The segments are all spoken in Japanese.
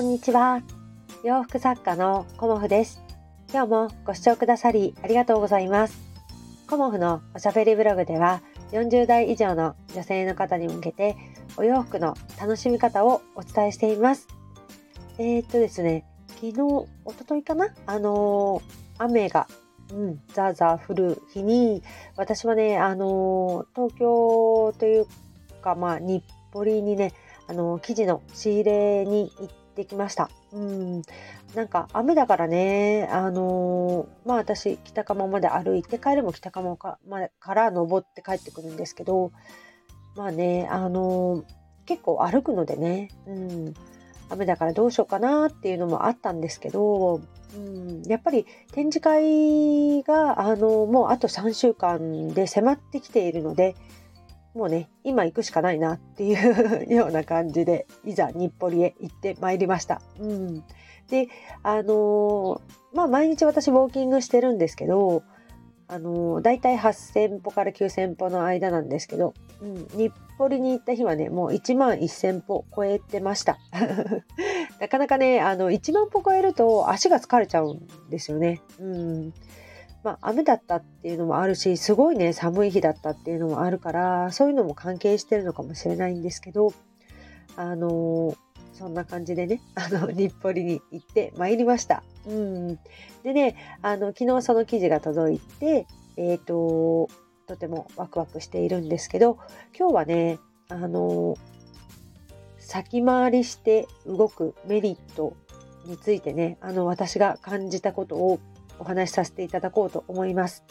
こんにちは。洋服作家のコモフです。今日もご視聴くださりありがとうございます。コモフのおしゃべりブログでは40代以上の女性の方に向けてお洋服の楽しみ方をお伝えしています。えー、っとですね、昨日、一昨日かな？あのー雨が、うん、ザーザー降る日に、私はね、あのー東京というか、まあ、日暮里にね、あのー生地の仕入れに行ってきました。うん、なんか雨だからね、あのーまあ私、北釜まで歩いて、帰りも北釜かまから登って帰ってくるんですけど、まあね、あのー結構歩くのでね、うん、雨だからどうしようかなっていうのもあったんですけど、うん、やっぱり展示会が、あのもうあと3週間で迫ってきているので、もうね、今行くしかないなっていうような感じで、いざ日暮里へ行ってまいりました。うん、で、あのーまあ毎日私ウォーキングしてるんですけど、あのー、大体8000歩から9000歩の間なんですけど、うん、日暮里に行った日はね、もう1万1000歩超えてました。なかなかね、あの、1万歩超えると足が疲れちゃうんですよね。うん。まあ、雨だったっていうのもあるし、すごいね、寒い日だったっていうのもあるから、そういうのも関係してるのかもしれないんですけど、あのそんな感じでね、あの、日暮里に行ってまいりました。うん。でね、あの、昨日その記事が届いて、えっ、と、とてもワクワクしているんですけど、今日はね、あの先回りして動くメリットについてね、あの、私が感じたことをお話しさせていただこうと思います。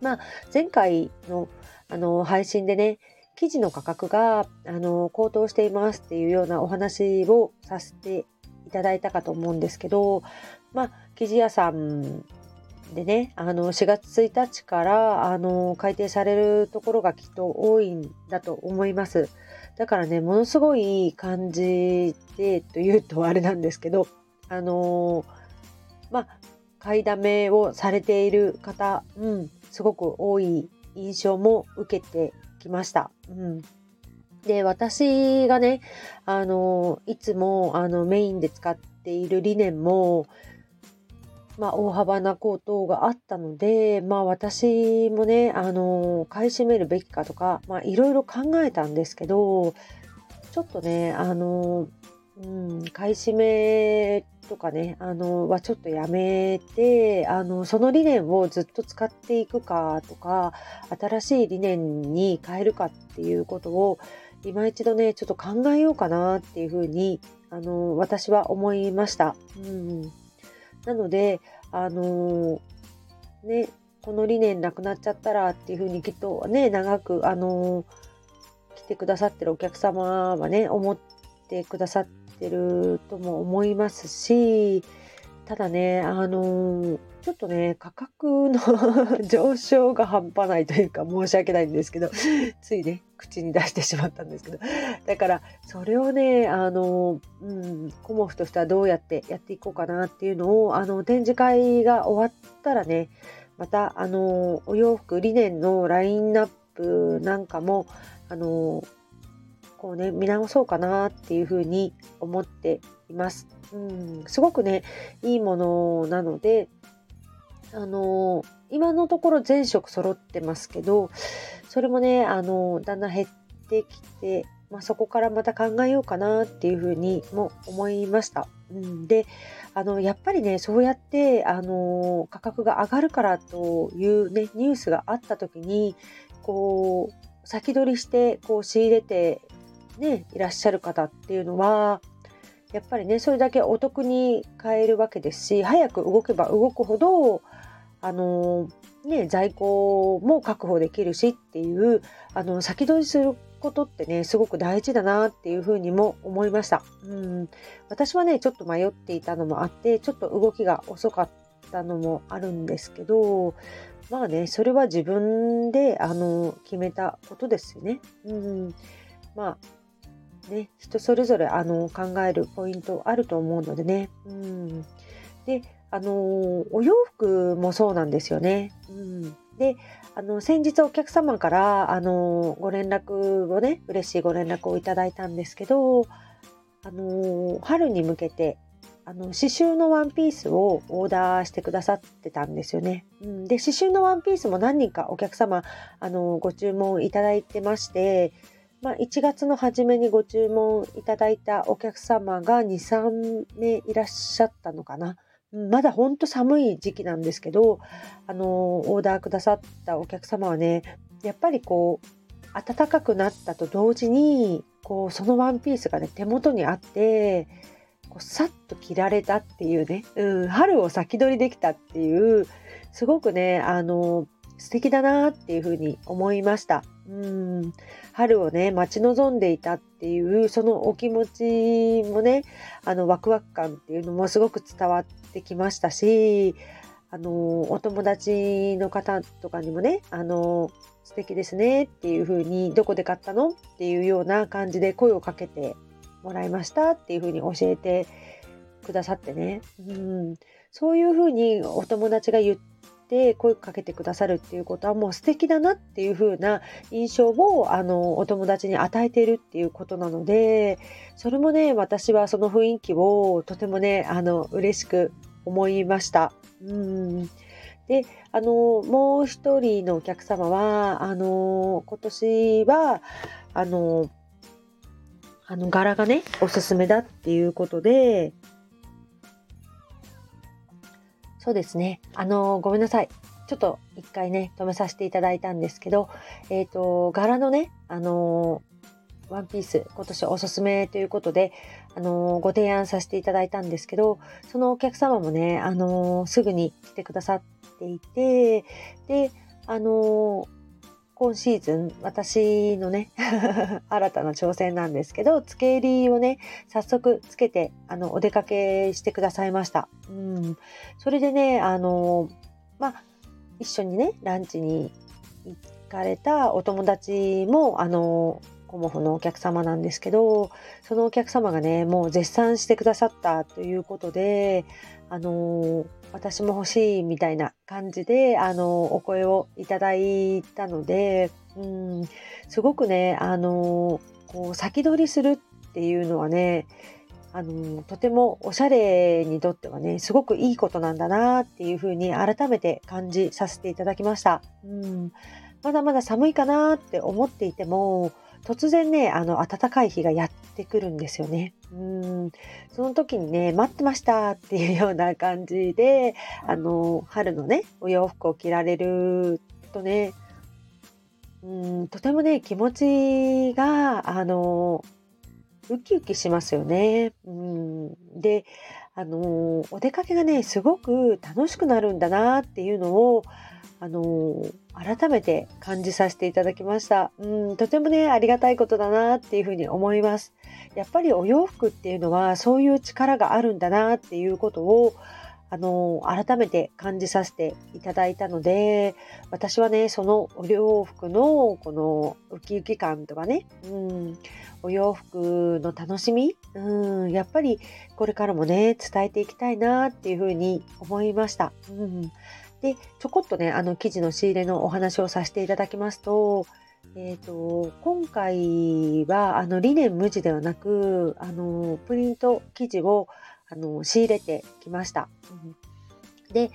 まあ、前回の、あの、配信でね、生地の価格が、あの、高騰していますっていうようなお話をさせていただいたかと思うんですけど、まあ、生地屋さんでね、あの、4月1日から、あの、改定されるところがきっと多いんだと思います。だからね、ものすごい感じでというとあれなんですけど、あのまあ、買いだめをされている方、うん、すごく多い印象も受けてきました。うん。で、私がね、あのいつもあのメインで使っている理念も、まあ、大幅な高騰があったので、まあ、私もね、あの買い占めるべきかとか、いろいろ考えたんですけど、ちょっとね、あのうん、買い占めとかね、あのはちょっとやめて、あの、その理念をずっと使っていくかとか、新しい理念に変えるかっていうことを、今一度ね、ちょっと考えようかなっていうふうに、あの、私は思いました。うん。なので、あのね、この理念なくなっちゃったらっていうふうにきっとね、長く、あの来てくださってるお客様はね、思ってくださってるとも思いますし、ただね、あのちょっとね、価格の 上昇が半端ないというか申し訳ないんですけど、ついね、口に出してしまったんですけど、だからそれをね、あの、うん、コモフとしてはどうやってやっていこうかなっていうのを、あの、展示会が終わったらね、また、あの、お洋服、理念のラインナップなんかも、あの、こうね、見直そうかなっていうふうに思っています。うん、すごくね、いいものなので、あの今のところ全色揃ってますけど、それもね、あのだんだん減ってきて、まあ、そこからまた考えようかなっていうふうにも思いました。うん、で、あの、やっぱりね、そうやって、あの価格が上がるからというね、ニュースがあった時に、こう、先取りして、こう、仕入れて、ね、いらっしゃる方っていうのは、やっぱりね、それだけお得に買えるわけですし、早く動けば動くほど、あのね、在庫も確保できるしっていう、あの、先取りすることってね、すごく大事だなっていうふにも思いました。うん。私はね、ちょっと迷っていたのもあって、ちょっと動きが遅かったのもあるんですけど、まあね、それは自分で、あの、決めたことですよね。うん。まあ、ね、人それぞれあの考えるポイントあると思うのでね。うん、で、あのお洋服もそうなんですよね。うん、で、あの先日お客様からあのご連絡をね、嬉しいご連絡をいただいたんですけど、あの春に向けてあの刺繍のワンピースをオーダーしてくださってたんですよね。うん、で刺繍のワンピースも何人かお客様あのご注文いただいてまして、まあ、1月の初めにご注文いただいたお客様が23名いらっしゃったのかな。まだほんと寒い時期なんですけど、あのオーダーくださったお客様はねやっぱりこう暖かくなったと同時にこうそのワンピースがね手元にあってこうさっと着られたっていうね、うん、春を先取りできたっていうすごくねあの素敵だなっていうふうに思いました。うん。春をね待ち望んでいたっていうそのお気持ちもねあのワクワク感っていうのもすごく伝わってきましたしあのお友達の方とかにもねあの素敵ですねっていう風にどこで買ったのっていうような感じで声をかけてもらいましたっていう風に教えてくださってね、うん、そういう風にお友達が言って声かけてくださるっていうことはもう素敵だなっていう風な印象をあのお友達に与えているっていうことなのでそれもね私はその雰囲気をとてもねあの嬉しく思いました。うんであのもう一人のお客様はあの今年はあのあの柄がねおすすめだっていうことでそうですね。あのごめんなさい。ちょっと一回ね止めさせていただいたんですけどえっ、ー、と柄のねあのワンピース今年おすすめということであのご提案させていただいたんですけどそのお客様もねあのすぐに来てくださっていてであの今シーズン私のね 新たな挑戦なんですけど付け襟をね早速つけてあのお出かけしてくださいました。うん、それでねあのまあ一緒にねランチに行かれたお友達もあのコモフのお客様なんですけどそのお客様がねもう絶賛してくださったということであの私も欲しいみたいな感じであのお声をいただいたのでうんすごくねあのこう先取りするっていうのはねあのとてもおしゃれにとってはねすごくいいことなんだなっていうふうに改めて感じさせていただきました。うんまだまだ寒いかなって思っていても突然ね、あの、暖かい日がやってくるんですよね。うん。その時にね、待ってましたっていうような感じで、あの、春のね、お洋服を着られるとね、うん、とてもね、気持ちが、あの、ウキウキしますよね。うん。で、あの、お出かけがね、すごく楽しくなるんだなっていうのを、あの改めて感じさせていただきました。うん、とてもね、ありがたいことだなっていうふうに思います。やっぱりお洋服っていうのはそういう力があるんだなっていうことをあの改めて感じさせていただいたので私はねそのお洋服のこのウキウキ感とかね、うん、お洋服の楽しみ、うん、やっぱりこれからもね伝えていきたいなっていうふうに思いました。うんで、ちょこっとね、あの、記事の仕入れのお話をさせていただきますと、えっ、ー、と、今回は、あの、理念無地ではなく、あの、プリント生地を、あの、仕入れてきました。うん、で、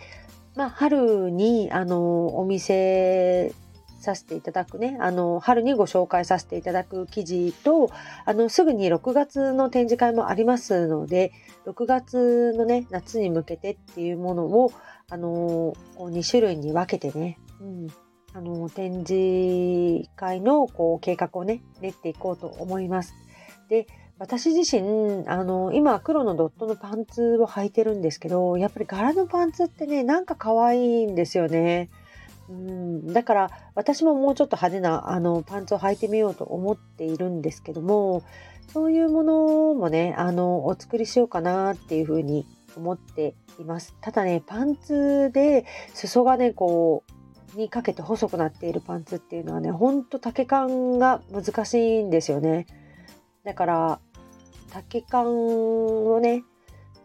まあ、春に、あの、お店させていただくね、あの、春にご紹介させていただく記事と、あの、すぐに6月の展示会もありますので、6月のね、夏に向けてっていうものを、あのこう2種類に分けてね、うん、あの展示会のこう計画をね練っていこうと思います。で私自身あの今黒のドットのパンツを履いてるんですけどやっぱり柄のパンツってねなんか可愛いんですよね。うん、だから私ももうちょっと派手なあのパンツを履いてみようと思っているんですけどもそういうものもねあのお作りしようかなっていうふうに思っています。ただね、パンツで裾がね、こう、にかけて細くなっているパンツっていうのはね、ほんと丈感が難しいんですよね。だから、丈感をね、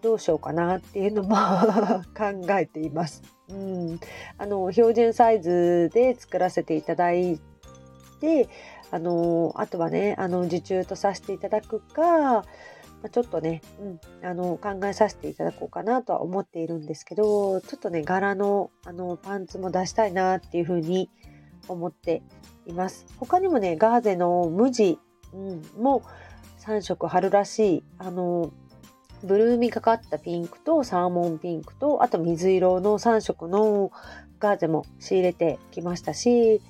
どうしようかなっていうのも 考えています。うん、あの標準サイズで作らせていただいてあのあとはねあの受注とさせていただくかま、ちょっとね、うん、あの考えさせていただこうかなとは思っているんですけどちょっとね柄のあのパンツも出したいなっていうふうに思っています。他にもねガーゼの無地、うん、も3色春らしいあのブルーみがかったピンクとサーモンピンクとあと水色の3色のガーゼも仕入れてきましたし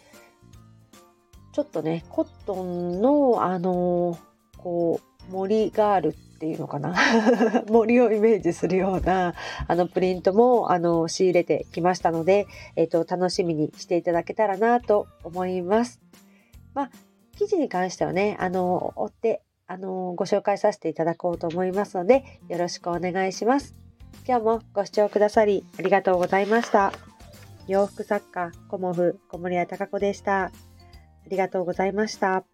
ちょっとねコットンのあのこう森ガールっていうのかな 森をイメージするようなあのプリントもあの仕入れてきましたので、えっと、楽しみにしていただけたらなと思います。まあ記事に関してはねあの追ってあのご紹介させていただこうと思いますのでよろしくお願いします。今日もご視聴くださりありがとうございました。洋服作家コモフ小森屋隆子でした。ありがとうございました。